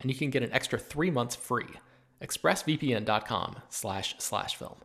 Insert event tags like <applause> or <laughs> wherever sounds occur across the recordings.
and you can get an extra three months free. ExpressVPN.com slash slash film.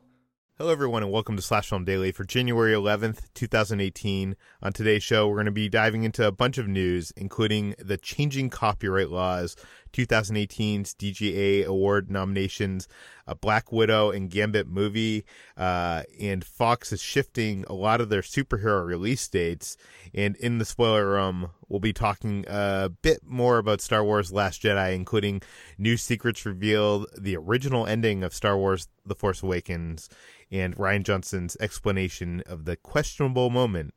Hello, everyone, and welcome to Slash Film Daily for January 11th, 2018. On today's show, we're going to be diving into a bunch of news, including the changing copyright laws, 2018's DGA award nominations, a Black Widow and Gambit movie, uh, and Fox is shifting a lot of their superhero release dates. And in the spoiler room, we'll be talking a bit more about Star Wars Last Jedi, including new secrets revealed, the original ending of Star Wars The Force Awakens, and Rian Johnson's explanation of the questionable moment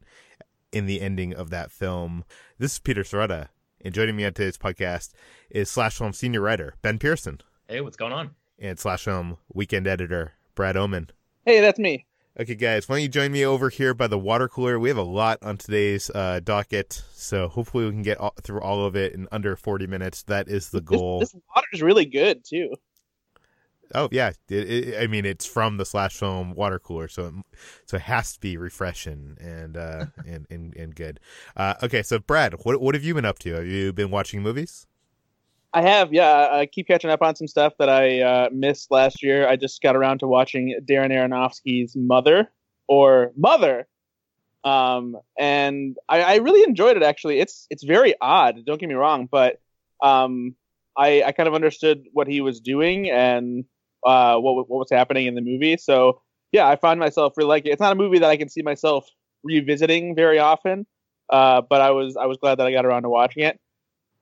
in the ending of that film. This is Peter Sciretta, and joining me on today's podcast is Slash Film senior writer Ben Pearson. Hey, what's going on? And Slash Film weekend editor Brad Oman. Hey, that's me. Okay, guys, why don't you join me over here by the water cooler? We have a lot on today's uh, docket, so hopefully we can get all, through all of it in under 40 minutes. That is the goal. This, this water is really good, too. Oh yeah, it, it, I mean it's from the slash film water cooler, so it, so it has to be refreshing and uh, <laughs> and, and and good. Uh, okay, so Brad, what what have you been up to? Have you been watching movies? I have, yeah. I keep catching up on some stuff that I uh, missed last year. I just got around to watching Darren Aronofsky's Mother or Mother, um, and I, I really enjoyed it. Actually, it's it's very odd. Don't get me wrong, but um, I I kind of understood what he was doing and uh, what what was happening in the movie. So yeah, I find myself really like it. It's not a movie that I can see myself revisiting very often, uh, but I was I was glad that I got around to watching it.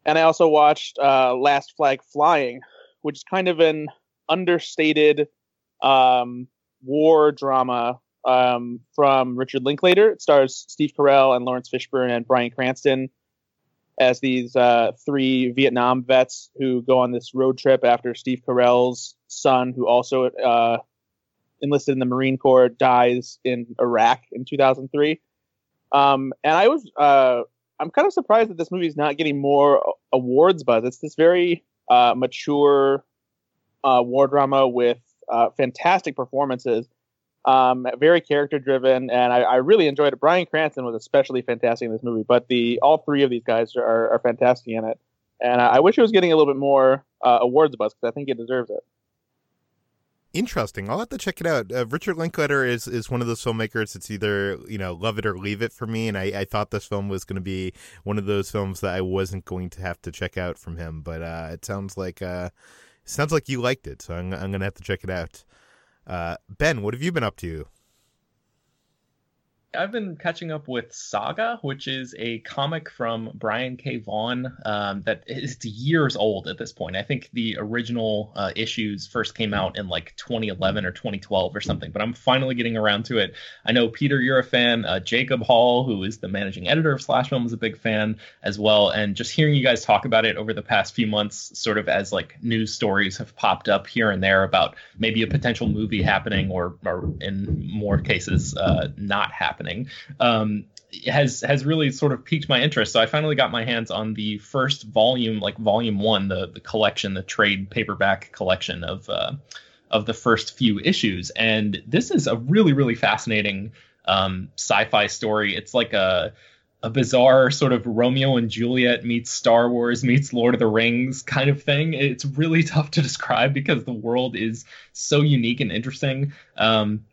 And I also watched uh, Last Flag Flying, which is kind of an understated um, war drama um, from Richard Linklater. It stars Steve Carell and Laurence Fishburne and Bryan Cranston as these uh, three Vietnam vets who go on this road trip after Steve Carell's son, who also uh, enlisted in the Marine Corps, dies in Iraq in 2003. Um, and I was, uh, I'm kind of surprised that this movie is not getting more awards buzz. It's this very uh, mature uh, war drama with uh, fantastic performances um, very character driven, and I, I, really enjoyed it. Bryan Cranston was especially fantastic in this movie, but the all three of these guys are, are fantastic in it, and I, I wish it was getting a little bit more uh, awards buzz because I think it deserves it. Interesting. I'll have to check it out. Uh, Richard Linklater is is one of those filmmakers. It's either you know love it or leave it for me, and I, I thought this film was going to be one of those films that I wasn't going to have to check out from him. But uh, it sounds like uh, sounds like you liked it, so I'm I'm going to have to check it out. Uh, ben, what have you been up to? I've been catching up with Saga, which is a comic from Brian K. Vaughan um, that is years old at this point. I think the original uh, issues first came out in like 2011 or 2012 or something, but I'm finally getting around to it. I know, Peter, you're a fan. Uh, Jacob Hall, who is the managing editor of Slash Film, is a big fan as well. And just hearing you guys talk about it over the past few months, sort of as like news stories have popped up here and there about maybe a potential movie happening or, or in more cases, uh, not happening happening um, has has really sort of piqued my interest. So I finally got my hands on the first volume, like volume one, the the collection, the trade paperback collection of uh, of the first few issues, and this is a really really fascinating um, sci-fi story. It's like a a bizarre sort of Romeo and Juliet meets Star Wars meets Lord of the Rings kind of thing. It's really <laughs> tough to describe because the world is so unique and interesting. Um,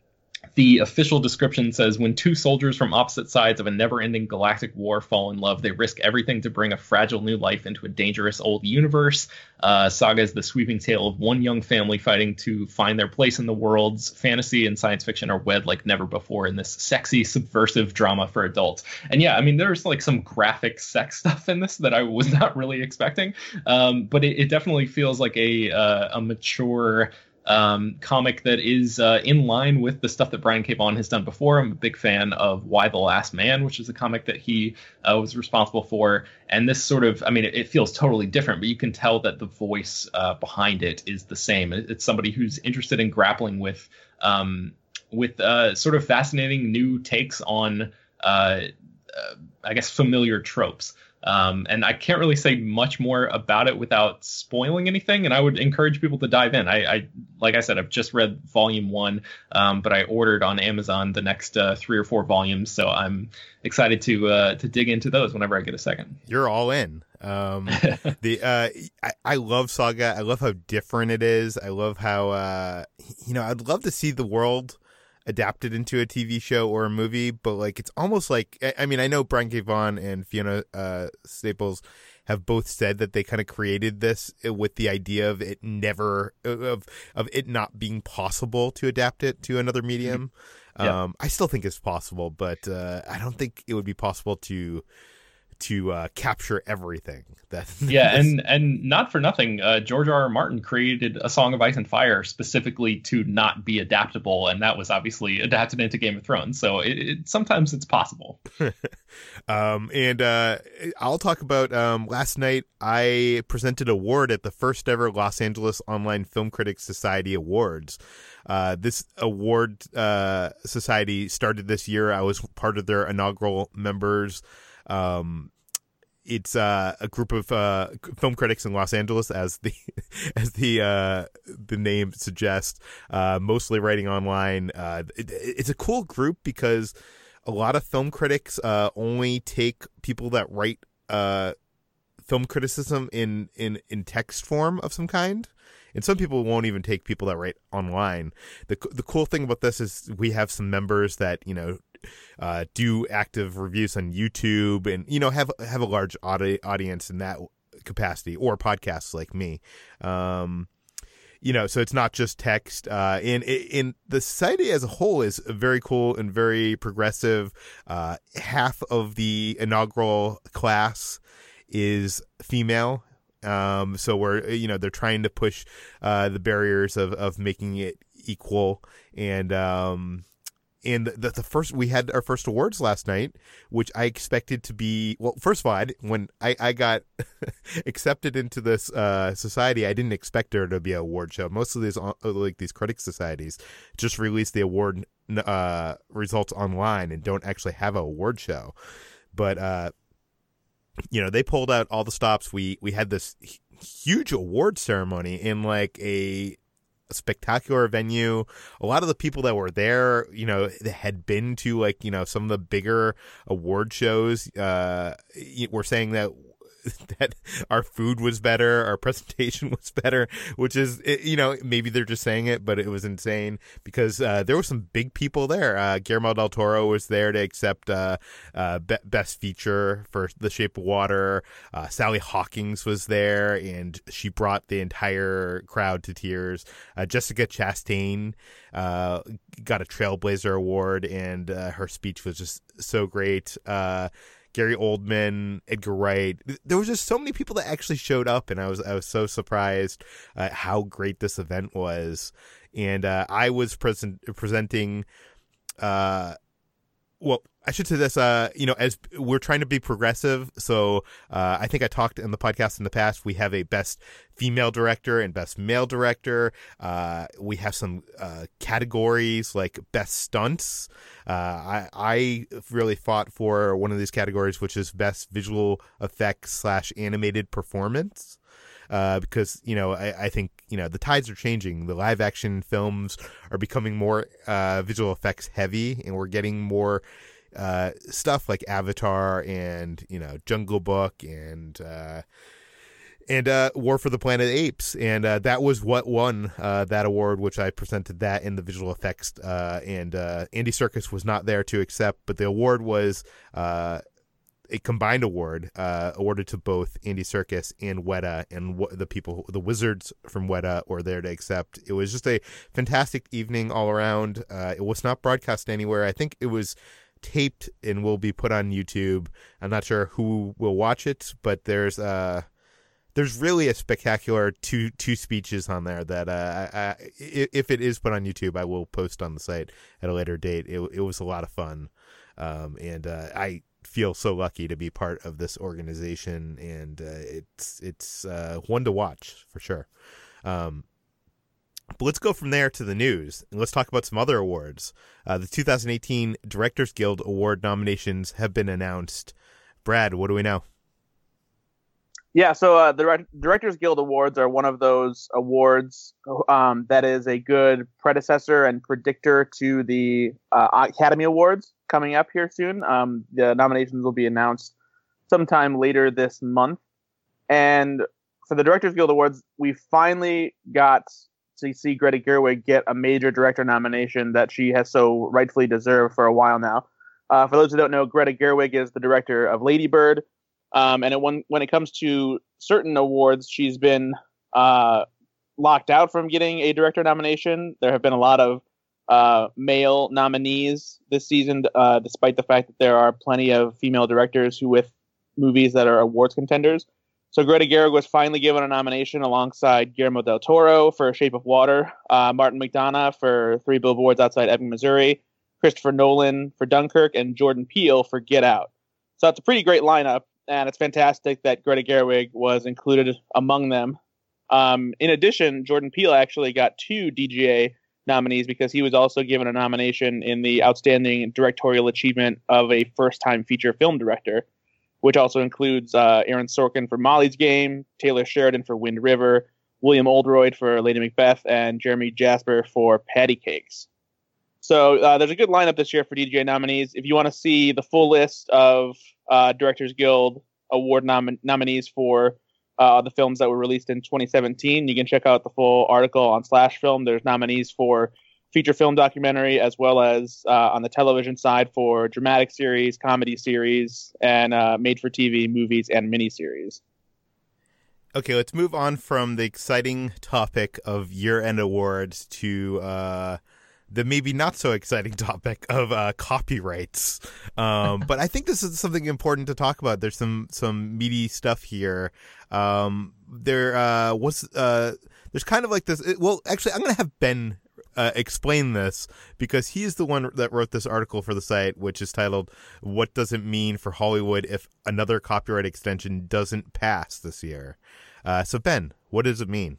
the official description says when two soldiers from opposite sides of a never ending galactic war fall in love, they risk everything to bring a fragile new life into a dangerous old universe. Uh, Saga is the sweeping tale of one young family fighting to find their place in the worlds. Fantasy and science fiction are wed like never before in this sexy, subversive drama for adults. And yeah, I mean, there's like some graphic sex <laughs> stuff in this that I was not really expecting, um, but it, it, definitely feels like a, uh, a mature um, comic that is uh, in line with the stuff that Brian K. Vaughan has done before. I'm a big fan of Y the Last Man, which is a comic that he uh, was responsible for. And this sort of, I mean, it, it, feels totally different, but you can tell that the voice uh, behind it is the same. It's somebody who's interested in grappling with um, with uh, sort of fascinating new takes on, uh, uh, I guess, familiar tropes. Um, and I can't really say much more about it without spoiling anything. And I would encourage people to dive in. I, I like I said, I've just read volume one, um, but I ordered on Amazon the next uh, three or four volumes, so I'm excited to uh, to dig into those whenever I get a second. You're all in. Um, <laughs> the uh, I, I love Saga. I love how different it is. I love how uh, you know. I'd love to see the world adapted into a TV show or a movie, but like it's almost like I mean I know Brian K. Vaughan and Fiona uh, Staples have both said that they kind of created this with the idea of it never of of it not being possible to adapt it to another medium. Mm-hmm. Yeah. Um, I still think it's possible, but uh, I don't think it would be possible to to uh, capture everything. That <laughs> yeah, and and not for nothing, uh, George R. R. Martin created a Song of Ice and Fire specifically to not be adaptable, and that was obviously adapted into Game of Thrones. So it, it sometimes it's possible. <laughs> um, and uh, I'll talk about um, last night. I presented a award at the first ever Los Angeles Online Film Critics Society Awards. Uh, this award uh, society started this year. I was part of their inaugural members. Um, it's uh, a group of uh, film critics in Los Angeles, as the <laughs> as the uh, the name suggests, uh, mostly writing online. Uh, it, it's a cool group because a lot of film critics uh, only take people that write film criticism in, in in text form of some kind. And some people won't even take people that write online. the The cool thing about this is we have some members that you know uh, do active reviews on YouTube, and you know have have a large audi- audience in that capacity, or podcasts like me. Um, you know, so it's not just text. Uh, in in the society as a whole is very cool and very progressive. Uh, half of the inaugural class is female. Um, so we're you know they're trying to push uh, the barriers of of making it equal and um, and the, the first we had our first awards last night, which I expected to be well. First of all, I, when I I got <laughs> accepted into this uh, society, I didn't expect there to be an award show. Most of these uh, like these critic societies just release the award uh, results online and don't actually have an award show. But uh, you know, they pulled out all the stops. We we had this huge award ceremony in like a spectacular venue. A lot of the people that were there, you know, had been to like, you know, some of the bigger award shows, uh, were saying that <laughs> that our food was better, our <laughs> presentation was better, which is, you know, maybe they're just saying it, but it was insane because uh, there were some big people there. Uh, Guillermo del Toro was there to accept uh, uh be- Best Feature for The Shape of Water. Uh, Sally Hawkins was there, and she brought the entire crowd to tears. Uh, Jessica Chastain got a Trailblazer Award, and her speech was just so great. Gary Oldman, Edgar Wright. There was just so many people that actually showed up, and I was I was so surprised uh, how great this event was. And uh, I was present presenting. Uh, well, I should say this, uh, you know, as we're trying to be progressive. So uh, I think I talked in the podcast in the past. We have a best female director and best male director. Uh, we have some uh, categories like best stunts. Uh, I, I really fought for one of these categories, which is best visual effects slash animated performance. Uh, because you know I, I, think you know the tides are changing. The live action films are becoming more uh, visual effects heavy, and we're getting more uh, stuff like Avatar and you know Jungle Book and uh, and uh, War for the Planet Apes, and uh, that was what won uh, that award, which I presented that in the visual effects. Uh, and uh, Andy Serkis was not there to accept, but the award was uh, a combined award uh, awarded to both Andy Serkis and Weta, and the people, the wizards from Weta, were there to accept. It was just a fantastic evening all around. Uh, it was not broadcast anywhere. I think it was taped and will be put on YouTube. I'm not sure who will watch it, but there's uh there's really a spectacular two two speeches on there that uh, I, I, if it is put on YouTube, I will post on the site at a later date. It, it was a lot of fun, um, and uh, I feel so lucky to be part of this organization, and uh, it's it's uh, one to watch for sure. Um, but let's go from there to the news, and let's talk about some other awards. Uh, the 2018 Directors Guild Award nominations have been announced. Brad, what do we know? Yeah, so uh, the Directors Guild Awards are one of those awards um, that is a good predecessor and predictor to the uh, Academy Awards coming up here soon. Um, the nominations will be announced sometime later this month. And for the Directors Guild Awards, we finally got to see Greta Gerwig get a major director nomination that she has so rightfully deserved for a while now. Uh, for those who don't know, Greta Gerwig is the director of Lady Bird, um, and it, when when it comes to certain awards, she's been uh, locked out from getting a director nomination. There have been a lot of uh, male nominees this season, uh, despite the fact that there are plenty of female directors who with movies that are awards contenders. So Greta Gerwig was finally given a nomination alongside Guillermo del Toro for Shape of Water, uh, Martin McDonagh for Three Billboards Outside Ebbing, Missouri, Christopher Nolan for Dunkirk, and Jordan Peele for Get Out. So it's a pretty great lineup and it's fantastic that Greta Gerwig was included among them. Um, in addition, Jordan Peele actually got two DGA nominees because he was also given a nomination in the Outstanding Directorial Achievement of a First Time Feature Film Director, which also includes uh, Aaron Sorkin for Molly's Game, Taylor Sheridan for Wind River, William Oldroyd for Lady Macbeth, and Geremy Jasper for Patti Cake$. So uh, there's a good lineup this year for DGA nominees. If you want to see the full list of uh, Directors Guild Award nom- nominees for uh, the films that were released in 2017. You can check out the full article on Slash Film. There's nominees for feature film documentary as well as uh, on the television side for dramatic series, comedy series, and uh, made for TV movies and miniseries. Okay, let's move on from the exciting topic of year end awards to uh, the maybe not so exciting <laughs> topic of uh, copyrights. Um, but I think this is something important to talk about. There's some some meaty stuff here. Um, there uh, was uh, there's kind of like this. It, well, actually, I'm gonna have Ben uh, explain this because he's the one that wrote this article for the site, which is titled "What Does It Mean for Hollywood If Another Copyright Extension Doesn't Pass This Year." Uh, so, Ben, what does it mean?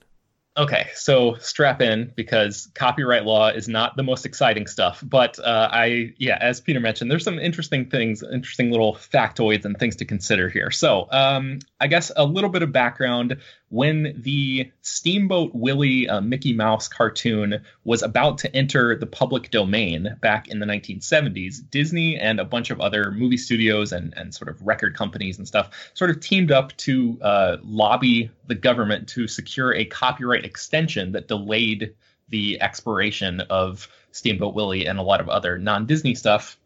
Okay, so strap in because copyright law is not the most exciting stuff. But uh, I, yeah, as Peter mentioned, there's some interesting things, interesting little factoids and things to consider here. So um, I guess a little bit of background when the Steamboat Willie uh, Mickey Mouse cartoon was about to enter the public domain back in the 1970s, Disney and a bunch of other movie studios and, and sort of record companies and stuff sort of teamed up to uh, lobby the government to secure a copyright extension that delayed the expiration of Steamboat Willie and a lot of other non Disney stuff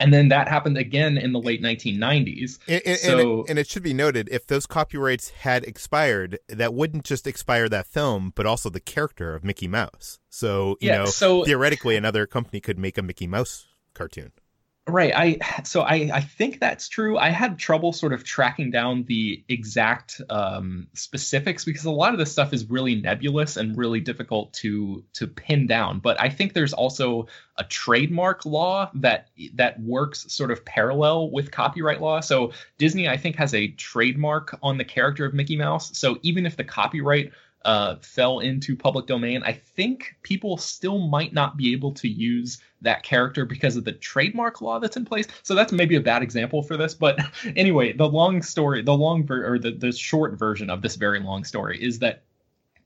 and then that happened again in the late 1990s. And, and, so, and, it, and, it, should be noted if those copyrights had expired, that wouldn't just expire that film, but also the character of Mickey Mouse. So, you yeah, know, so, theoretically, another company could make a Mickey Mouse cartoon. Right. I so I I think that's true. I had trouble sort of tracking down the exact um, specifics because a lot of this stuff is really nebulous and really difficult to to pin down. But I think there's also a trademark law that that works sort of parallel with copyright law. So Disney, I think, has a trademark on the character of Mickey Mouse. So even if the copyright uh, fell into public domain, I think people still might not be able to use that character because of the trademark law that's in place. So that's maybe a bad example for this. But <laughs> anyway, the long story, the long ver- or the, the short version of this very long story is that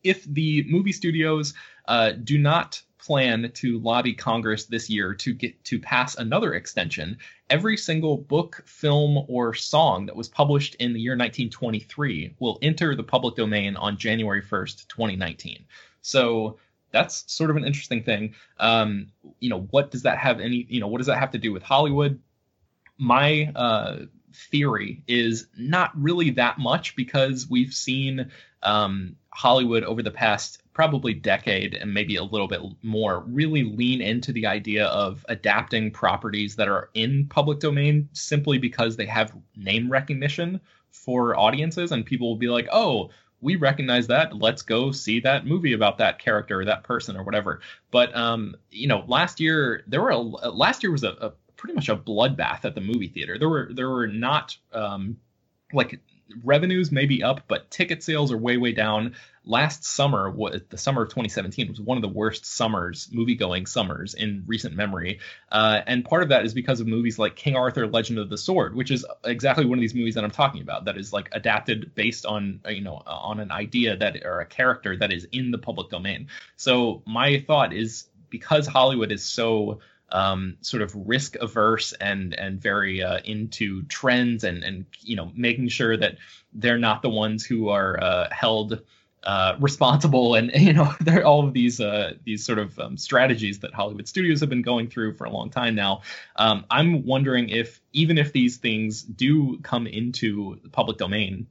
if the movie studios uh, do not plan to lobby Congress this year to get to pass another extension, every single book, film, or song that was published in the year 1923 will enter the public domain on January 1st, 2019. So that's sort of an interesting thing. Um, you know, what does that have any, you know, what does that have to do with Hollywood? My uh, theory is not really that much because we've seen um, Hollywood over the past probably decade and maybe a little bit more really lean into the idea of adapting properties that are in public domain simply because they have name recognition for audiences. And people will be like oh we recognize that. Let's go see that movie about that character or that person or whatever. But um you know last year there were a, last year was a, a pretty much a bloodbath at the movie theater. There were there were not um like revenues may be up, but ticket sales are way, way down. Last summer, what the summer of 2017 was one of the worst summers, movie going summers in recent memory. Uh, and part of that is because of movies like King Arthur: Legend of the Sword, which is exactly one of these movies that I'm talking about. That is like adapted based on uh, you know on an idea that or a character that is in the public domain. So my thought is because Hollywood is so um, sort of risk averse and and very uh, into trends and and you know making sure that they're not the ones who are uh, held uh, responsible and <laughs> you know there all of these uh, these sort of um, strategies that Hollywood studios have been going through for a long time now. Um, I'm wondering if even if these things do come into the public domain,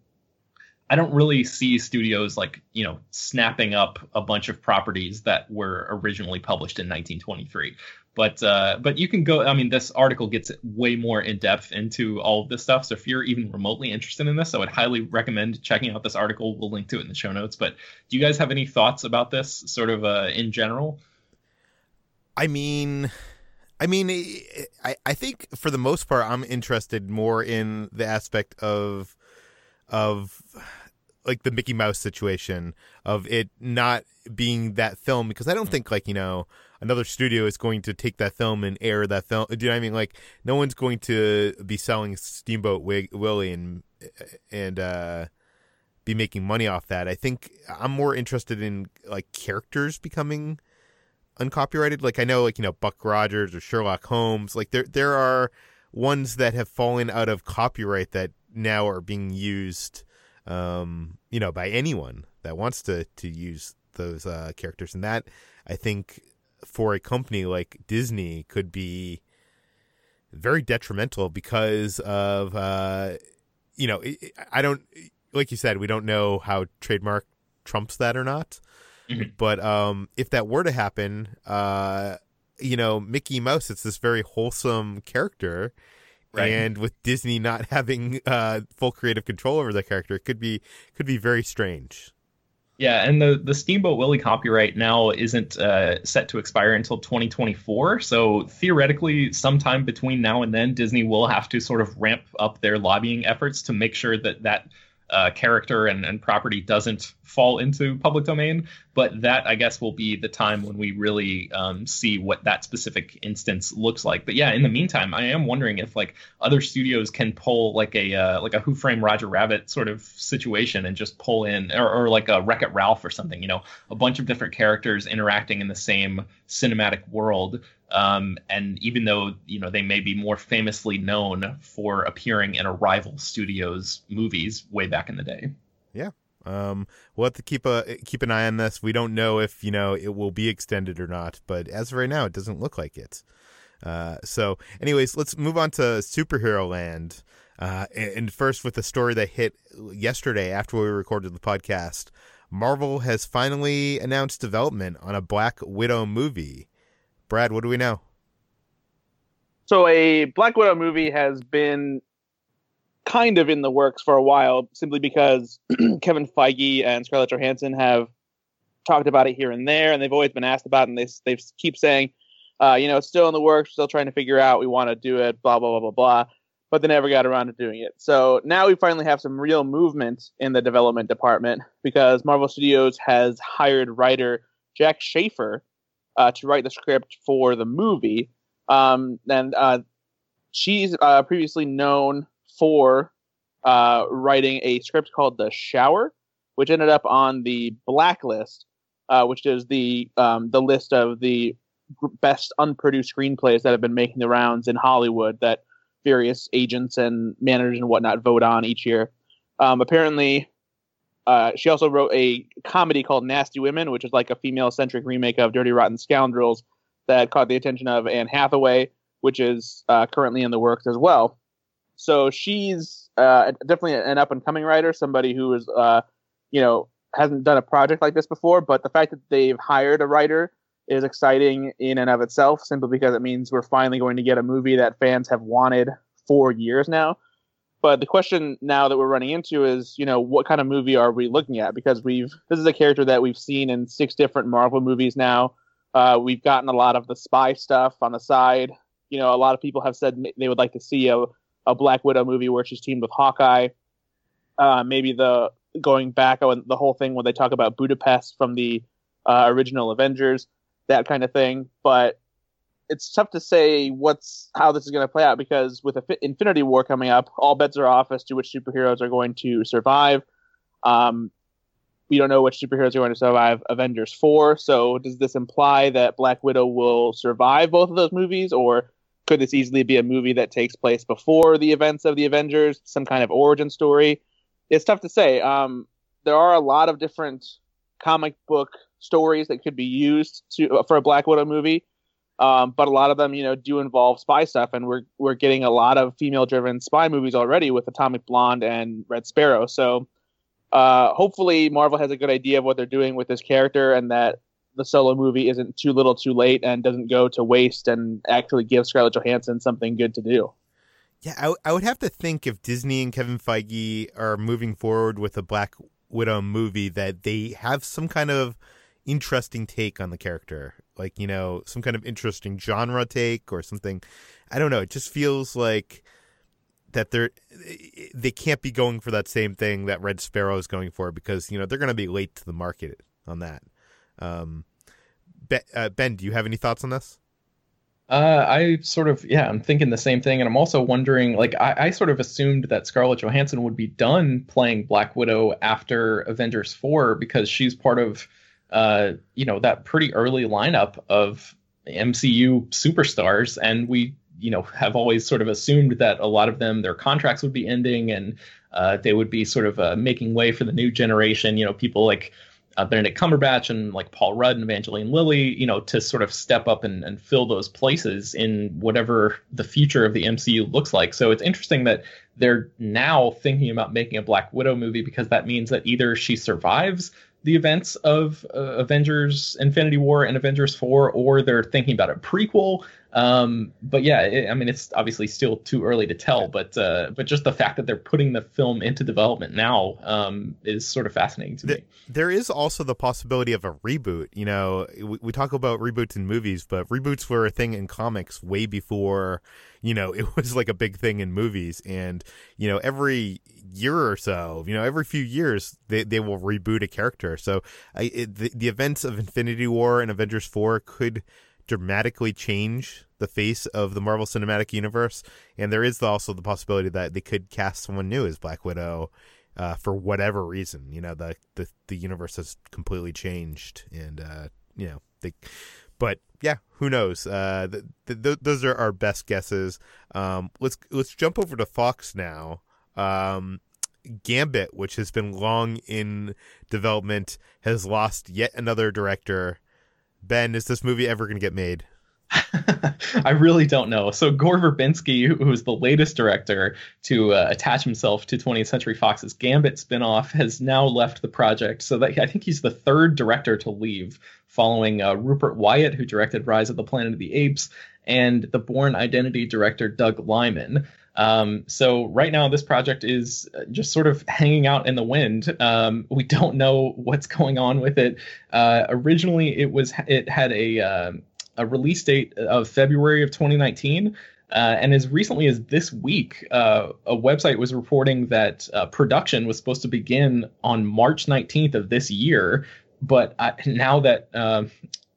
I don't really see studios like you know snapping up a bunch of properties that were originally published in 1923 but uh, but you can go. I mean, this article gets way more in depth into all of this stuff. So if you're even remotely interested in this, I would highly recommend checking out this article. We'll link to it in the show notes. But do you guys have any thoughts about this, sort of uh, in general? I mean, I mean, I I think for the most part, I'm interested more in the aspect of of like the Mickey Mouse situation of it not being that film because I don't think like you know another studio is going to take that film and air that film. Do you know what I mean? Like no one's going to be selling Steamboat Willie and and uh, be making money off that. I think I'm more interested in like characters becoming uncopyrighted. Like I know like you know Buck Rogers or Sherlock Holmes. Like there there are ones that have fallen out of copyright that now are being used um, you know, by anyone that wants to to use those uh, characters, and that I think for a company like Disney could be very detrimental because of uh, you know I don't like you said we don't know how trademark trumps that or not, mm-hmm. but um, if that were to happen, uh, you know Mickey Mouse it's this very wholesome character Right. And with Disney not <laughs> having uh, full creative control over the character, it could be could be very strange. Yeah, and the the Steamboat Willie copyright now isn't uh, set to expire until 2024. So theoretically, sometime between now and then, Disney will have to sort of ramp up their lobbying efforts to make sure that that uh, character and, and property doesn't fall into public domain. But that, I guess, will be the time when we really um, see what that specific instance looks like. But yeah, in the meantime, I am wondering if like other studios can pull like a uh, like a Who Framed Roger Rabbit sort of situation and just pull in, or, or like a Wreck It Ralph or something. You know, a bunch of different characters interacting in the same cinematic world um, and even though you know they may be more famously known for appearing in a rival studio's movies way back in the day. Yeah. Um, we'll have to keep a keep an eye on this. We don't know if you know it will be extended or not, but as of right now, it doesn't look like it. Uh, so, anyways, let's move on to superhero land. Uh, and first, with the story that hit yesterday after we recorded the podcast, Marvel has finally announced development on a Black Widow movie. Brad, what do we know? So a Black Widow movie has been kind of in the works for a while, simply because <clears throat> Kevin Feige and Scarlett Johansson have talked about it here and there, and they've always been asked about, it, and they they keep saying, uh, you know, it's still in the works, still trying to figure out, we want to do it, blah blah blah blah blah. but they never got around to doing it. So now we finally have some real movement in the development department because Marvel Studios has hired writer Jac Schaeffer uh, to write the script for the movie. Um, and uh, she's uh, previously known for uh, writing a script called The Shower, which ended up on the blacklist, uh, which is the um, the list of the best unproduced screenplays that have been making the rounds in Hollywood that various agents and managers and whatnot vote on each year. Um, apparently, uh, she also wrote a comedy called Nasty Women, which is like a female centric remake of Dirty Rotten Scoundrels that caught the attention of Anne Hathaway, which is uh, currently in the works as well. So she's uh, definitely an up and coming writer, somebody who is, uh, you know, hasn't done a project like this before. But the fact that they've hired a writer is exciting in and of itself, simply because it means we're finally going to get a movie that fans have wanted for years now. But the question now that we're running into is, you know, what kind of movie are we looking at? Because we've this is a character that we've seen in six different Marvel movies now. Uh, we've gotten a lot of the spy stuff on the side. You know, a lot of people have said they would like to see a, a Black Widow movie where she's teamed with Hawkeye. Uh, maybe the going back on the whole thing when they talk about Budapest from the uh, original Avengers, that kind of thing. But it's tough to say what's how this is going to play out because with Infinity War coming up, all bets are off as to which superheroes are going to survive. Um, we don't know which superheroes are going to survive Avengers 4. So does this imply that Black Widow will survive both of those movies, or could this easily be a movie that takes place before the events of the Avengers, some kind of origin story? It's tough to say. Um, there are a lot of different comic book stories that could be used to for a Black Widow movie. Um, but a lot of them, you know, do involve spy stuff, and we're we're getting a lot of female-driven spy movies already with Atomic Blonde and Red Sparrow. So, uh, hopefully, Marvel has a good idea of what they're doing with this character, and that the solo movie isn't too little, too late, and doesn't go to waste, and actually give Scarlett Johansson something good to do. Yeah, I, I would have to think if Disney and Kevin Feige are moving forward with a Black Widow movie that they have some kind of interesting take on the character like you know some kind of interesting genre take or something. I don't know. It just feels like that they're they can't be going for that same thing that red sparrow is going for because you know they're going to be late to the market on that um, ben, uh, ben do you have any thoughts on this uh, I sort of, yeah, I'm thinking the same thing. And I'm also wondering, like, I, I, sort of assumed that Scarlett Johansson would be done playing Black Widow after Avengers 4 because she's part of uh, you know, that pretty early lineup of MCU superstars, and we, you know, have always sort of assumed that a lot of them their contracts would be ending and uh, they would be sort of uh, making way for the new generation. You know, people like uh, Benedict Cumberbatch and like Paul Rudd and Evangeline Lilly, you know, to sort of step up and, and fill those places in whatever the future of the MCU looks like. So it's interesting that they're now thinking about making a Black Widow movie because that means that either she survives the events of uh, Avengers Infinity War and Avengers 4, or they're thinking about a prequel. Um, but yeah, it, I mean, it's obviously still too early to tell, but uh, but just the fact that they're putting the film into development now um, is sort of fascinating to the, me. There is also the possibility of a reboot. You know, we, we talk about reboots in movies, but reboots were a thing in comics way before you know <laughs> it was like a big thing in movies and you know every year or so you know every few years they, they will reboot a character so I, it, the, the events of infinity war and avengers 4 could dramatically change the face of the Marvel Cinematic Universe, and there is also the possibility that they could cast someone new as Black Widow uh, for whatever reason. You know, the, the the universe has completely changed, and uh, you know they. But yeah, who knows? Uh, the, the, those are our best guesses. Um, let's let's jump over to Fox now. Um, Gambit, which has been long in development, has lost yet another director Ben, is this movie ever going to get made? <laughs> I really don't know. So Gore Verbinski, who is the latest director to uh, attach himself to 20th Century Fox's Gambit spinoff, has now left the project. So that, I think he's the third director to leave, following uh, Rupert Wyatt, who directed Rise of the Planet of the Apes, and the Bourne Identity director Doug Liman. Um, so right now, this project is uh, just sort of hanging out in the wind. Um, we don't know what's going on with it. Uh, originally, it was it had a uh, a release date of February of 2019. Uh, and as recently as this week, uh, a website was reporting that uh, production was supposed to begin on March 19th of this year. But now that uh,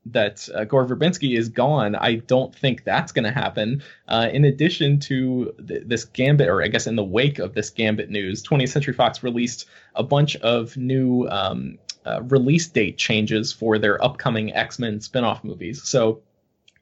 that uh, Gore Verbinski is gone, I don't think that's going to happen. Uh, in addition to th- this Gambit, or I guess in the wake of this Gambit news, 20th Century Fox released a bunch of new um, uh, release date changes for their upcoming X Men spinoff movies. So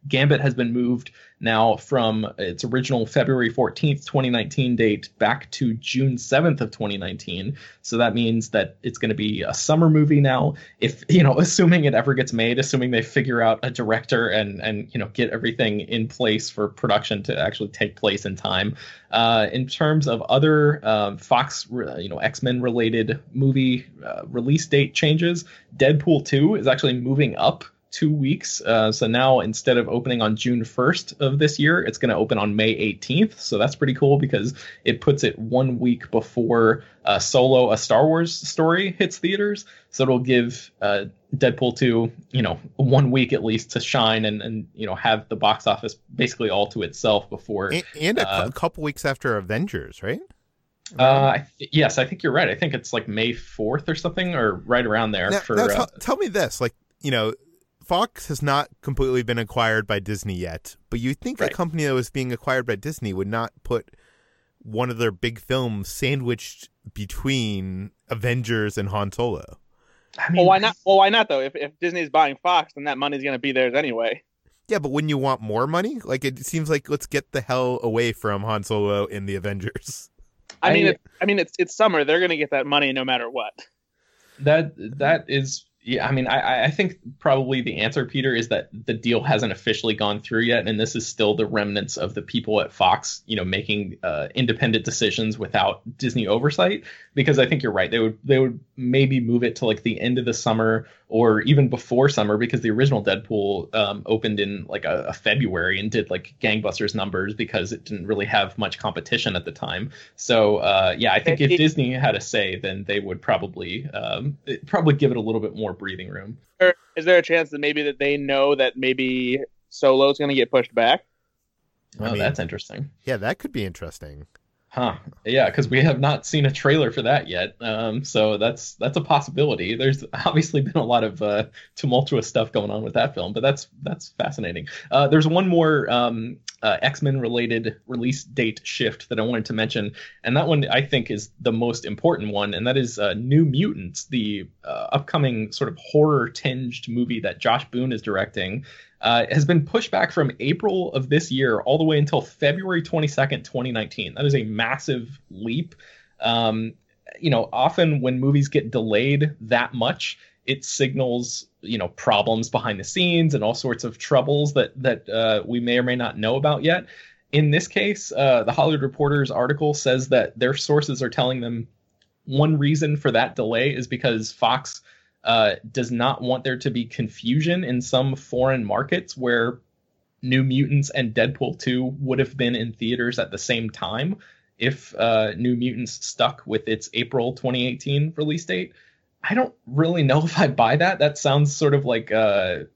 Gambit has been moved now from its original February 14th, 2019 date back to June 7th of 2019. So that means that it's going to be a summer movie now. If, you know, <laughs> assuming it ever gets made, assuming they figure out a director and, and you know, get everything in place for production to actually take place in time. Uh, in terms of other um, Fox, you know, X Men related movie uh, release date changes, Deadpool 2 is actually moving up two weeks. Uh, so now instead of opening on June 1st of this year, it's going to open on May 18th. So that's pretty cool because it puts it one week before uh, Solo, a Star Wars story, hits theaters. So it'll give uh, Deadpool 2, you know, one week at least to shine and, and you know, have the box office basically all to itself before. And, and a uh, couple weeks after Avengers, right? Uh, th- yes, I think you're right. I think it's like May 4th or something, or right around there. Now, for now t- uh, tell me this, like you know, Fox has not completely been acquired by Disney yet, but you think right. a company that was being acquired by Disney would not put one of their big films sandwiched between Avengers and Han Solo? I mean, well, why not? Well, why not though? If if Disney's buying Fox, then that money's going to be theirs anyway. Yeah, but wouldn't you want more money? Like it seems like let's get the hell away from Han Solo in the Avengers. <laughs> I mean, I, it's, I mean, it's it's summer. They're going to get that money no matter what. That that is yeah, I mean, I, I think probably the answer, Peter, is that the deal hasn't officially gone through yet, and this is still the remnants of the people at Fox, you know, making uh, independent decisions without Disney oversight. Because I think you're right; they would they would maybe move it to like the end of the summer or even before summer, because the original Deadpool um, opened in like a, a February and did like gangbusters numbers because it didn't really have much competition at the time. So uh, yeah, I think if Disney had a say, then they would probably um, probably give it a little bit more breathing room. Is there a chance that maybe that they know that maybe Solo's going to get pushed back? Oh, I mean, that's interesting. Yeah, that could be interesting. Huh. Yeah, because we have not seen a trailer for that yet. Um, so that's that's a possibility. There's obviously been a lot of uh, tumultuous stuff going on with that film, but that's that's fascinating. Uh, there's one more um, uh, X-Men related release date shift that I wanted to mention, and that one I think is the most important one, and that is uh, New Mutants, the uh, upcoming sort of horror tinged movie that Josh Boone is directing uh, has been pushed back from April of this year all the way until February 22nd, 2019. That is a massive leap. Um, you know, often when movies get delayed that much, it signals you know problems behind the scenes and all sorts of troubles that that uh, we may or may not know about yet. In this case, uh, the Hollywood Reporter's article says that their sources are telling them one reason for that delay is because Fox uh, does not want there to be confusion in some foreign markets where New Mutants and Deadpool 2 would have been in theaters at the same time if uh, New Mutants stuck with its April 2018 release date. I don't really know <laughs> if I buy that. That sounds sort of like a,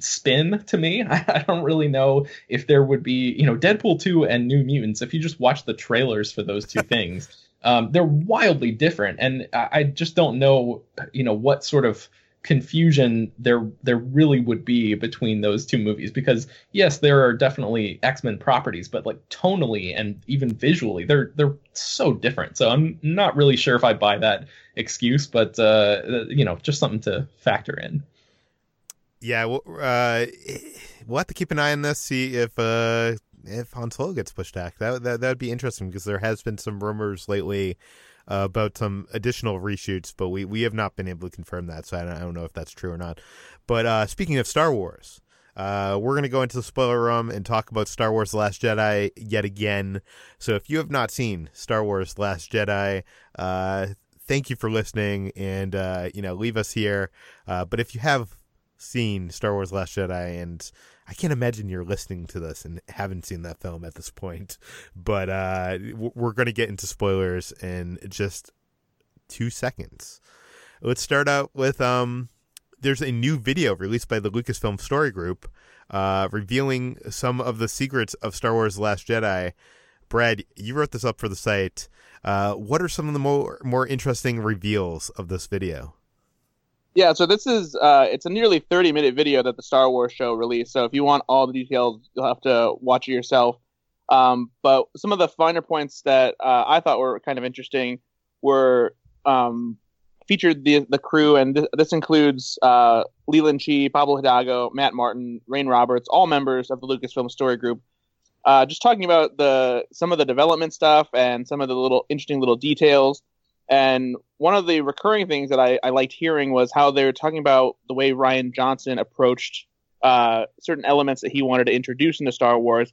spin to me. <laughs> I, I, don't really know if there would be, you know, Deadpool 2 and New Mutants. If you just watch the trailers for those two <laughs> things, um, they're wildly different, and I, I just don't know, you know, what sort of confusion there there really would be between those two movies because yes there are definitely X-Men properties but like tonally and even visually they're they're so different so I'm not really sure if I buy that excuse but uh you know just something to factor in yeah well uh we'll have to keep an eye on this see if uh if Han Solo gets pushed back. That that that would be interesting because there has been some rumors lately uh, about some additional reshoots, but we we have not been able to confirm that. So I don't, I don't know if that's true or not. But uh, speaking of Star Wars. Uh, we're going to go into the spoiler room and talk about Star Wars The Last Jedi yet again. So if you have not seen Star Wars The Last Jedi, uh, thank you for listening and, uh, you know, leave us here. Uh, but if you have seen Star Wars The Last Jedi and I can't imagine you're listening to this and haven't seen that film at this point. But uh, we're going to get into spoilers in just two seconds. Let's start out with um, there's a new video released by the Lucasfilm Story Group uh, revealing some of the secrets of Star Wars: The Last Jedi. Brad, you wrote this up for the site. Uh, what are some of the more more interesting reveals of this video? Yeah, so this is uh, it's a nearly 30 minute video that the Star Wars show released. So if you want all the details, you'll have to watch it yourself. Um, but some of the finer points that uh, I thought were kind of interesting were um, featured the the crew, and th- this includes uh, Leland Chee, Pablo Hidalgo, Matt Martin, Rayne Roberts, all members of the Lucasfilm Story Group. Uh, just talking about the some of the development stuff and some of the little interesting little details. And one of the recurring things that I, I liked hearing was how they were talking about the way Rian Johnson approached uh, certain elements that he wanted to introduce into Star Wars,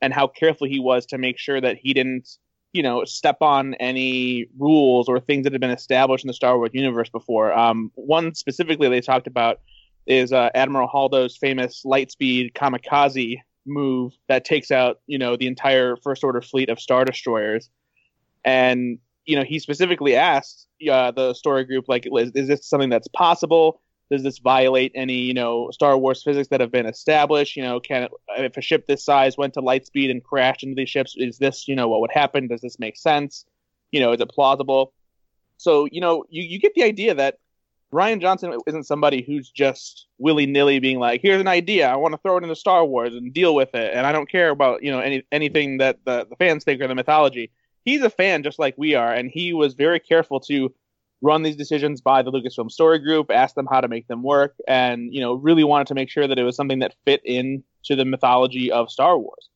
and how careful he was to make sure that he didn't, you know, step on any rules or things that had been established in the Star Wars universe before. Um, one specifically they talked about is uh, Admiral Holdo's famous lightspeed kamikaze move that takes out, you know, the entire First Order fleet of Star Destroyers. And you know, he specifically asked uh, the story group, like, is, is, this something that's possible? Does this violate any, you know, Star Wars physics that have been established? You know, can it, if a ship this size went to light speed and crashed into these ships, is this, you know, what would happen? Does this make sense? You know, is it plausible? So, you know, you, you get the idea that Rian Johnson isn't somebody who's just willy nilly being like, here's an idea, I want to throw it into Star Wars and deal with it, and I don't care about you know any anything that the, the fans think or the mythology. He's a fan just like we are, and he was very careful to run these decisions by the Lucasfilm Story Group, ask them how to make them work, and you know really wanted to make sure that it was something that fit in to the mythology of Star Wars.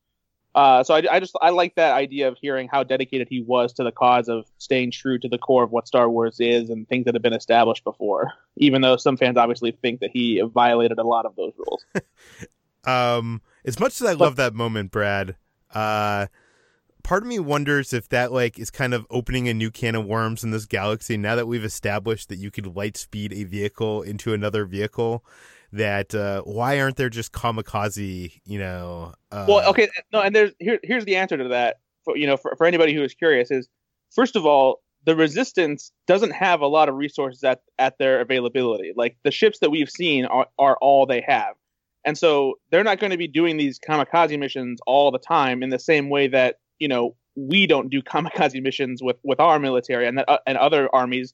Uh, so I, I, just I like that idea of hearing how dedicated he was to the cause of staying true to the core of what Star Wars is and things that have been established before. Even though some fans obviously think that he violated a lot of those rules. <laughs> um, as much as I but, love that moment, Brad, uh, part of me wonders if that like is kind of opening a new can of worms in this galaxy. Now that we've established that you could light speed a vehicle into another vehicle that uh, why aren't there just kamikaze you know uh... well okay no and there's here, here's the answer to that for you know for, for anybody who is curious is first of all the resistance doesn't have a lot of resources at, at their availability like the ships that we've seen are, are all they have and so they're not going to be doing these kamikaze missions all the time in the same way that you know we don't do kamikaze missions with with our military and that uh, and other armies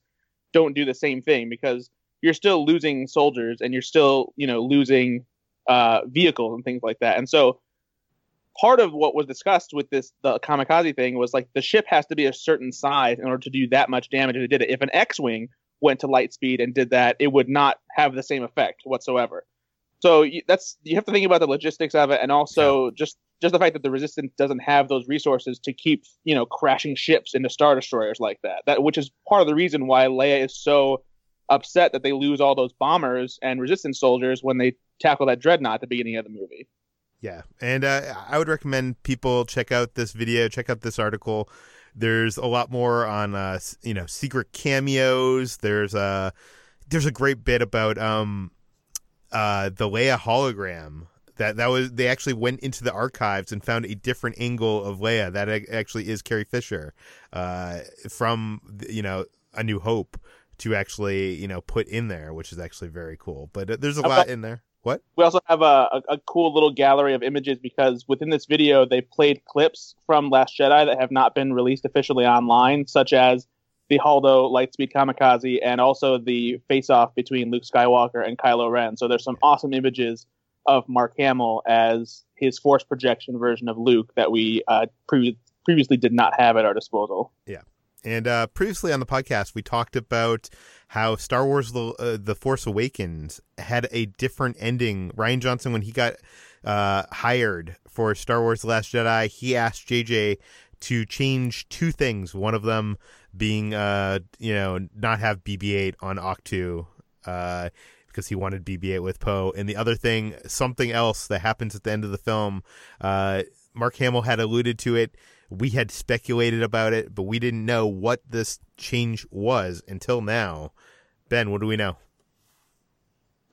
don't do the same thing because you're still losing soldiers and you're still you know losing uh, vehicles and things like that. And so part of what was discussed with this the kamikaze thing was like the ship has to be a certain size in order to do that much damage. And it did it. If an X-wing went to light speed and did that, it would not have the same effect whatsoever. So that's you have to think about the logistics of it, and also yeah. just just the fact that the resistance doesn't have those resources to keep you know crashing ships into star destroyers like that. That which is part of the reason why Leia is so upset that they lose all those bombers and resistance soldiers when they tackle that dreadnought at the beginning of the movie. Yeah, and uh, I would recommend people check out this video, check out this article. There's a lot more on uh, you know secret cameos. There's a there's a great bit about um uh the Leia hologram that that was they actually went into the archives and found a different angle of Leia that actually is Carrie Fisher uh, from you know A New Hope to actually you know put in there, which is actually very cool. But uh, there's a lot in there. What? We also have a, a, a, cool little gallery of images because within this video they played clips from Last Jedi that have not been released officially online, such as the Holdo Lightspeed Kamikaze and also the face-off between Luke Skywalker and Kylo Ren. So there's some awesome images of Mark Hamill as his Force projection version of Luke that we uh, pre- previously did not have at our disposal. Yeah. And uh, previously on the podcast, we talked about how Star Wars: the, uh, the Force Awakens had a different ending. Rian Johnson, when he got uh, hired for Star Wars: The Last Jedi, he asked JJ to change two things. One of them being, uh, you know, not have BB-8 on Ahch-To uh, because he wanted BB-8 with Poe, and the other thing, something else that happens at the end of the film. Uh, Mark Hamill had alluded to it we had speculated about it, but we didn't know what this change was until now. Ben, what do we know?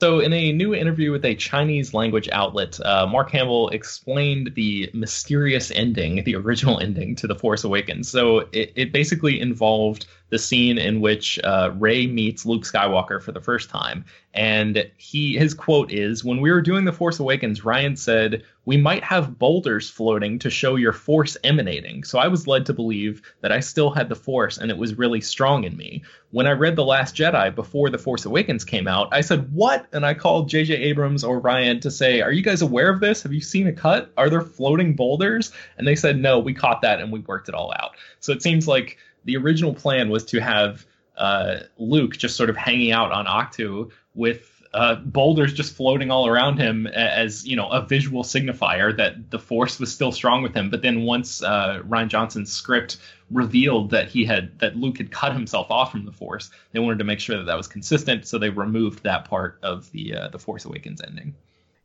So, in a new interview with a Chinese language outlet, uh, Mark Hamill explained the mysterious ending, the original <laughs> ending to The Force Awakens. So, it, it basically involved the scene in which uh, Rey meets Luke Skywalker for the first time. And he his quote is When we were doing The Force Awakens, Ryan said, We might have boulders floating to show your force emanating. So I was led to believe that I still had the force and it was really strong in me. When I read The Last Jedi before The Force Awakens came out, I said, What? And I called J.J. Abrams or Rian to say, Are you guys aware of this? Have you seen a cut? Are there floating boulders? And they said, No, we caught that and we worked it all out. So it seems like the original plan was to have uh, Luke just sort of hanging out on Ahch-To with uh, boulders just floating all around him as you know a visual signifier that the force was still strong with him. But then once uh, Rian Johnson's script revealed that he had that Luke had cut himself off from the force, they wanted to make sure that that was consistent, so they removed that part of the uh, the Force Awakens ending.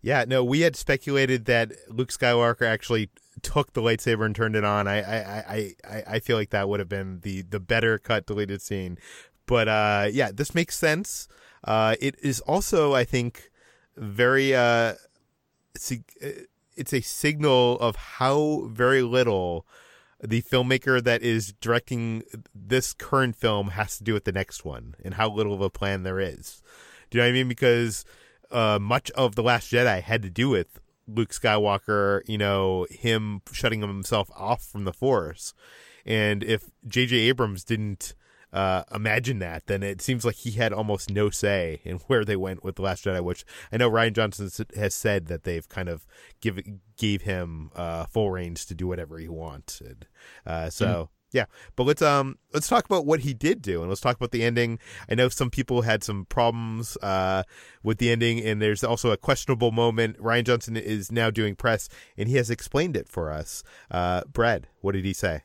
Yeah, no, we had speculated that Luke Skywalker actually took the lightsaber and turned it on. I I, I, I feel like that would have been the the better cut deleted scene. But uh, yeah, this makes sense. Uh, it is also, I think, very uh, it's a signal of how very little the filmmaker that is directing this current film has to do with the next one, and how little of a plan there is. Do you know what I mean? Because uh, much of the Last Jedi had to do with Luke Skywalker, you know, him shutting himself off from the Force. And if J.J. Abrams didn't uh, imagine that, then it seems like he had almost no say in <laughs> where they went with the Last Jedi. Which I know Rian Johnson has said that they've kind of give gave him uh, full reins to do whatever he wanted. Uh, so. Mm-hmm. Yeah, but let's um let's talk about what he did do, and let's talk about the ending. I know some people had some problems uh with the ending, and there's also a questionable moment. Rian Johnson is now doing press, and he has explained it for us. Uh, Brad, what did he say?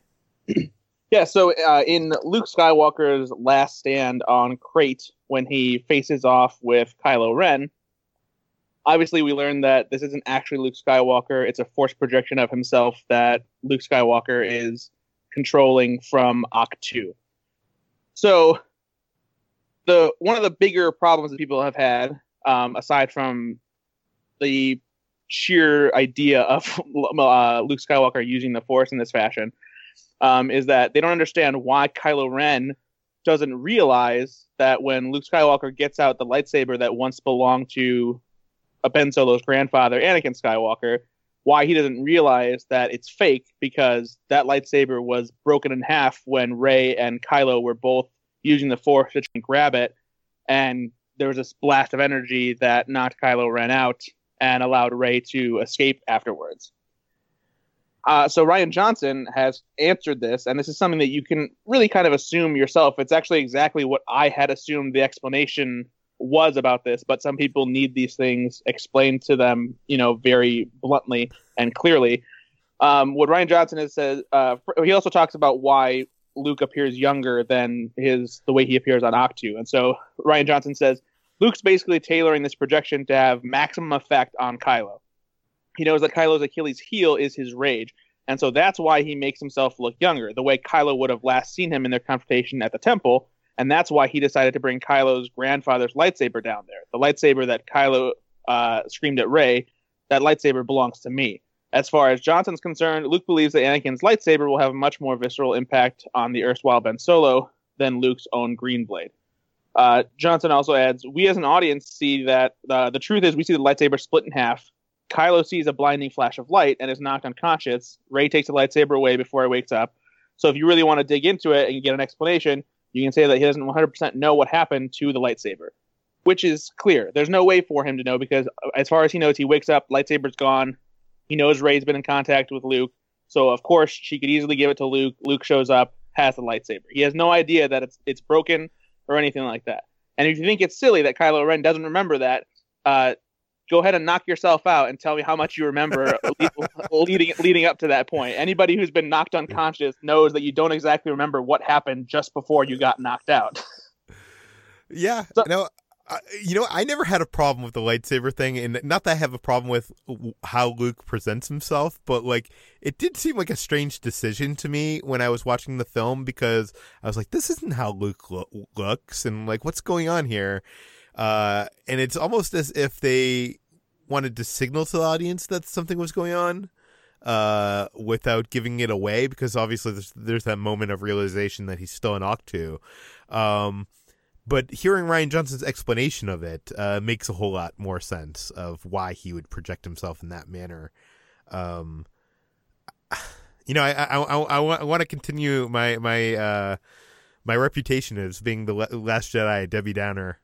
<clears throat> Yeah, so uh, in Luke Skywalker's last stand on Crait, when he faces off with Kylo Ren, obviously we learned that this isn't actually Luke Skywalker; it's a force projection of himself that Luke Skywalker is controlling from Ahch-To. So the one of the bigger problems that people have had, um, aside from the sheer idea of <laughs> uh, Luke Skywalker using the Force in this fashion, um, is that they don't understand why Kylo Ren doesn't realize that when Luke Skywalker gets out the lightsaber that once belonged to Ben Solo's grandfather, Anakin Skywalker, why he doesn't realize that it's fake because that lightsaber was broken in half when Rey and Kylo were both using the Force to grab it, and there was this blast of energy that knocked Kylo Ren out and allowed Rey to escape afterwards. Uh, so Rian Johnson has answered this, and this is something that you can really kind of assume yourself. It's actually exactly what I had assumed the explanation was about this, but some people need these things explained to them, you know, very bluntly and clearly. Um, what Rian Johnson has said, uh, he also talks about why Luke appears younger than his the way he appears on Ahch-To, and so Rian Johnson says Luke's basically tailoring this projection to have maximum effect on Kylo. He knows that Kylo's Achilles' heel is his rage, and so that's why he makes himself look younger, the way Kylo would have last seen him in their confrontation at the temple and that's why he decided to bring Kylo's grandfather's lightsaber down there. The lightsaber that Kylo uh, screamed at Rey, that lightsaber belongs to me. As far as Johnson's concerned, Luke believes that Anakin's lightsaber will have a much more visceral impact on the erstwhile Ben Solo than Luke's own green blade. Uh, Johnson also adds, "We as an audience see that uh, the truth is we see the lightsaber split in half. Kylo sees a blinding flash of light and is knocked unconscious. Rey takes the lightsaber away before he wakes up. So if you really want to dig into it and get an explanation, you can say that he doesn't 100% know what happened to the lightsaber, which is clear. There's no way for him to know because, uh, as far as he knows, he wakes up, lightsaber's gone. He knows Rey's been in contact with Luke. So, of course, she could easily give it to Luke. Luke shows up, has the lightsaber. He has no idea that it's, it's broken or anything like that. And if you think it's silly that Kylo Ren doesn't remember that, uh, go ahead and knock yourself out and tell me how much you remember <laughs> leading leading up to that point. Anybody who's been knocked unconscious knows that you don't exactly remember what happened just before you got knocked out. Yeah, so, no, uh, you know, I never had a problem with the lightsaber thing, and not that I have a problem with how Luke presents himself, but like it did seem like a strange decision to me when I was watching the film because I was like, this isn't how Luke lo- looks, and like what's going on here. Uh, and it's almost as if they wanted to signal to the audience that something was going on uh, without giving it away because obviously there's, there's that moment of realization that he's still an Ahch-To. Um, but hearing Rian Johnson's explanation of it uh, makes a whole lot more sense of why he would project himself in that manner. Um, you know, I I, I, I, I want to continue my my uh, my reputation as being the Last Jedi Debbie Downer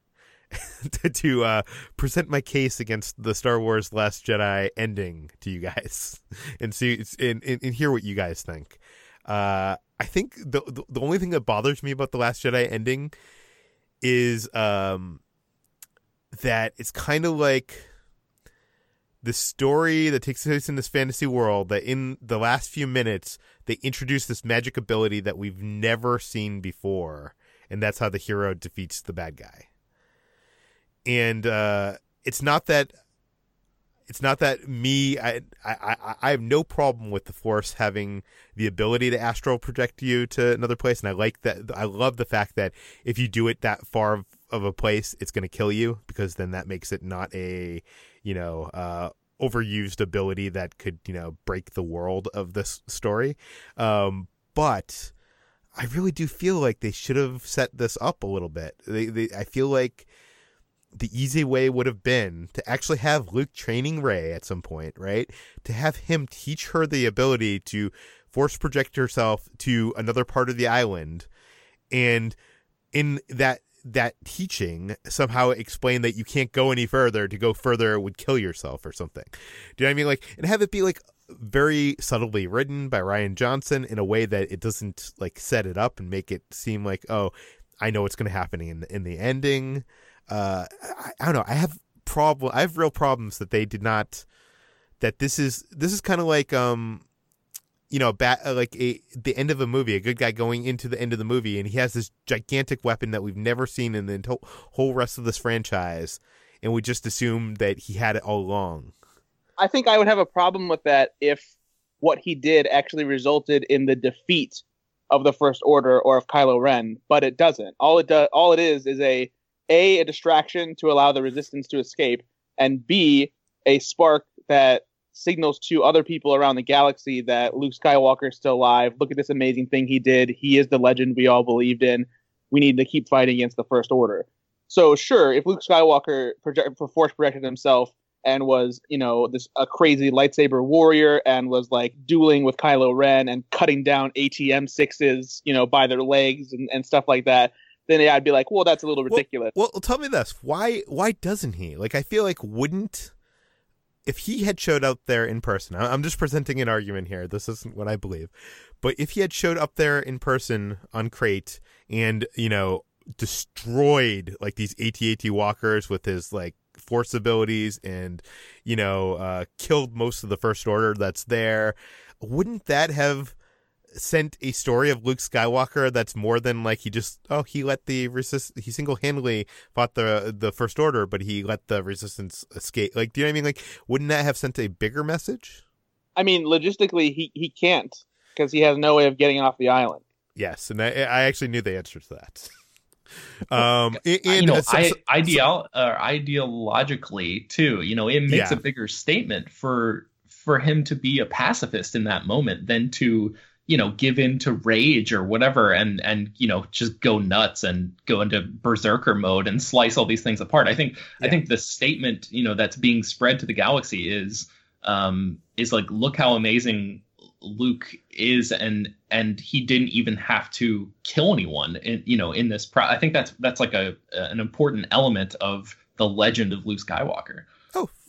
<laughs> to, to uh, present my case against the Star Wars Last Jedi ending to you guys <laughs> and see and, and, and hear what you guys think. Uh, I think the, the, the only thing that bothers me about the Last Jedi ending is um that it's kind of like the story that takes place in this fantasy world that in the last few minutes they introduce this magic ability that we've never seen before and that's how the hero defeats the bad guy and uh, it's not that it's not that me I, I I have no problem with the force having the ability to astral project you to another place. And I like that I love the fact that if you do it that far of, a place it's going to kill you because then that makes it not a you know uh, overused ability that could you know break the world of this story. Um, but I really do feel like they should have set this up a little bit. They, they I feel like the easy way would have been to actually have Luke training Rey at some point, right? To have him teach her the ability to force project herself to another part of the island and in that that teaching somehow explain that you can't go any further to go further would kill yourself or something. Do you know what I mean? Like and have it be like very subtly written by Rian Johnson in a way that it doesn't like set it up and make it seem like, oh, I know what's going to happen in in the ending uh, I, I don't know. I have problem. I have real problems that they did not. That this is this is kind of like um, you know, bat uh, like a the end of a movie. A good guy going into the end of the movie, and he has this gigantic weapon that we've never seen in the whole rest of this franchise, and we just assume that he had it all along. I think I would have a problem with that if what he did actually resulted in the defeat of the First Order or of Kylo Ren, but it doesn't. All it does, all it is, is a a a distraction to allow the resistance to escape, and b a spark that signals to other people around the galaxy that Luke Skywalker is still alive. Look at this amazing thing he did. He is the legend we all believed in. We need to keep fighting against the First Order. So sure, if Luke Skywalker project, force projected himself and was, you know, this a crazy lightsaber warrior and was like dueling with Kylo Ren and cutting down AT-M sixes, you know, by their legs and, and stuff like that, then I'd be like, well, that's a little ridiculous. Well, well, tell me this: why why doesn't he? Like, I feel like wouldn't if he had showed up there in person. I'm just presenting an argument here. This isn't what I believe, but if he had showed up there in person on Crait and you know destroyed like these AT-AT walkers with his like force abilities and you know uh, killed most of the first order that's there, wouldn't that have sent a story of Luke Skywalker that's more than like he just oh he let the resist he single handedly fought the the first order but he let the resistance escape like do you know what I mean like wouldn't that have sent a bigger message? I mean logistically he he can't because he has no way of getting off the island. Yes, and I, I actually knew the answer to that. <laughs> um, and, you know, so, so, ideal uh, ideologically too, you know, it makes yeah. a bigger statement for for him to be a pacifist in that moment than to you know give in to rage or whatever and and you know just go nuts and go into berserker mode and slice all these things apart i think yeah. i think the statement you know that's being spread to the galaxy is um is like look how amazing luke is and and he didn't even have to kill anyone in you know in this pro- i think that's that's like a an important element of the legend of luke skywalker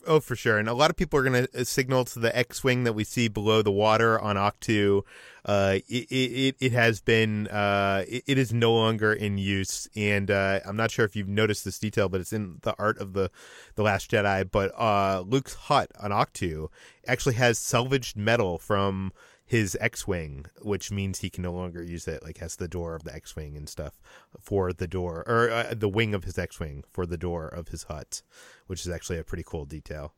oh, for sure. And a lot of people are going to uh, signal to the X-wing that we see below the water on Ahch-To. Uh, it, it, it has been, uh, it, it is no longer in use. And, uh, I'm not sure if you've noticed this detail, but it's in the art of the, the Last Jedi. But, uh, Luke's hut on Ahch-To actually has salvaged metal from, his X-wing, which means he can no longer use it. Like has the door of the X-wing and stuff for the door, or uh, the wing of his X-wing for the door of his hut, which is actually a pretty cool detail.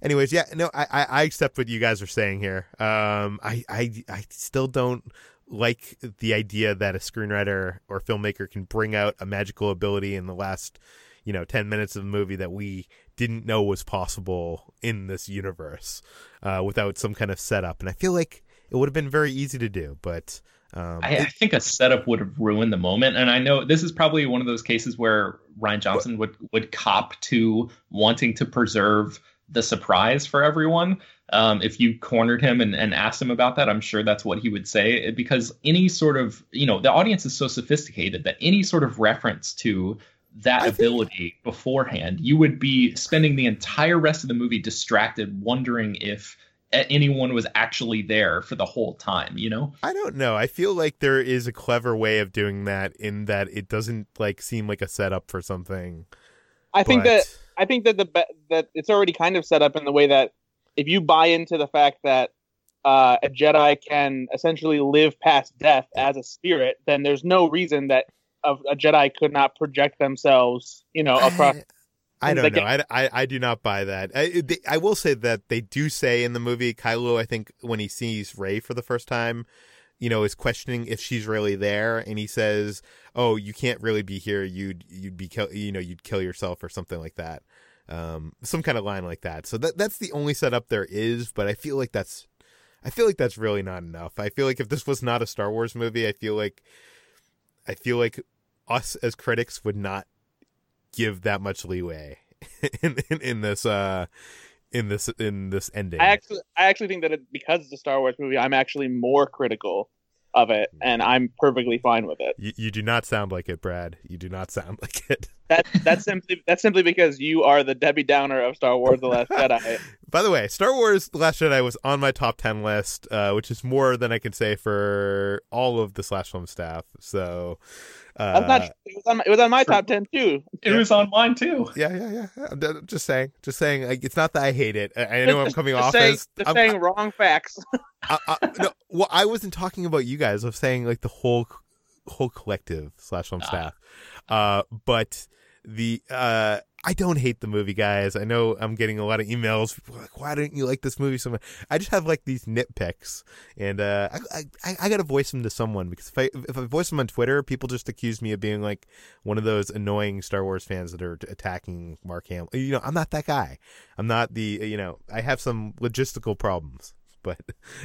Anyways, yeah, no, I, I accept what you guys are saying here. Um, I, I, I still don't like the idea that a screenwriter or filmmaker can bring out a magical ability in the last, you know, 10 minutes of the movie that we didn't know was possible in this universe uh, without some kind of setup. And I feel like it would have been very easy to do, but. Um, I, I, think a setup would have ruined the moment, and I know this is probably one of those cases where Rian Johnson would would cop to wanting to preserve the surprise for everyone. Um, if you cornered him and, and asked him about that, I'm sure that's what he would say. Because any sort of, you know, the audience is so sophisticated that any sort of reference to that I ability think... beforehand, you would be spending the entire rest of the movie distracted, wondering if anyone was actually there for the whole time you know i don't know i feel like there is a clever way of doing that in that it doesn't like seem like a setup for something i but... think that i think that the that it's already kind of set up in the way that if you buy into the fact that uh, a Jedi can essentially live past death as a spirit, then there's no reason that a, a Jedi could not project themselves, you know, across. I, don't know. I, I, I, do not buy that. I, they, I will say that they do say in the movie, Kylo, I think, when he sees Rey for the first time, you know, is questioning if she's really there, and he says, "Oh, you can't really be here. You'd you'd be kill, you know, you'd kill yourself or something like that." um, some kind of line like that. So that that's the only setup there is, but I feel like that's I feel like that's really not enough. I feel like if this was not a Star Wars movie, I feel like I feel like us as critics would not give that much leeway <laughs> in, in, in this uh in this in this ending. I actually I actually think that it, because it's a Star Wars movie, I'm actually more critical of it, and I'm perfectly fine with it. You, you do not sound like it, Brad. You do not sound <laughs> like it. That that's simply that's simply because you are the Debbie Downer of Star Wars: The Last <laughs> Jedi. By the way, Star Wars: The Last Jedi was on my top ten list, uh, which is more than I can say for all of the slash film staff. So uh, not, it, was on, it was on my top ten too. It was on mine too. Yeah, yeah, yeah. I'm just saying, just saying. Like, it's not that I hate it. I, I know I'm coming off saying, as just I'm, saying wrong facts. <laughs> I, I, no, well, I wasn't talking about you guys. I was saying like the whole whole collective slash film ah. staff. Uh, but the uh I don't hate the movie, guys. I know I'm getting a lot of emails. Like, "Why didn't you like this movie so much?" I just have like these nitpicks, and uh, I, I I gotta voice them to someone because if I if I voice them on Twitter, people just accuse me of being like one of those annoying Star Wars fans that are attacking Mark Hamill. You know, I'm not that guy. I'm not the you know. I have some logistical problems. But,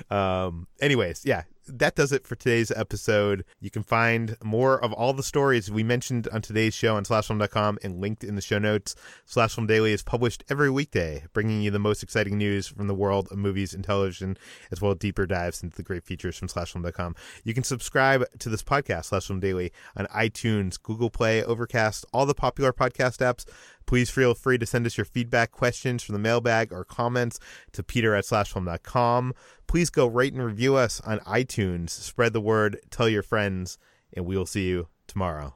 um, anyways, yeah, that does it for today's episode. You can find more of all the stories we mentioned on today's show on slashfilm.com and linked in the show notes. Slashfilm Daily is published every weekday, bringing you the most exciting news from the world of movies and television, as well as deeper dives into the great features from slashfilm.com. You can subscribe to this podcast, Slashfilm Daily, on iTunes, Google Play, Overcast, all the popular podcast apps. Please feel free to send us your feedback, questions from the mailbag, or comments to peter at slashfilm.com. Please go rate and review us on iTunes. Spread the word, tell your friends, and we will see you tomorrow.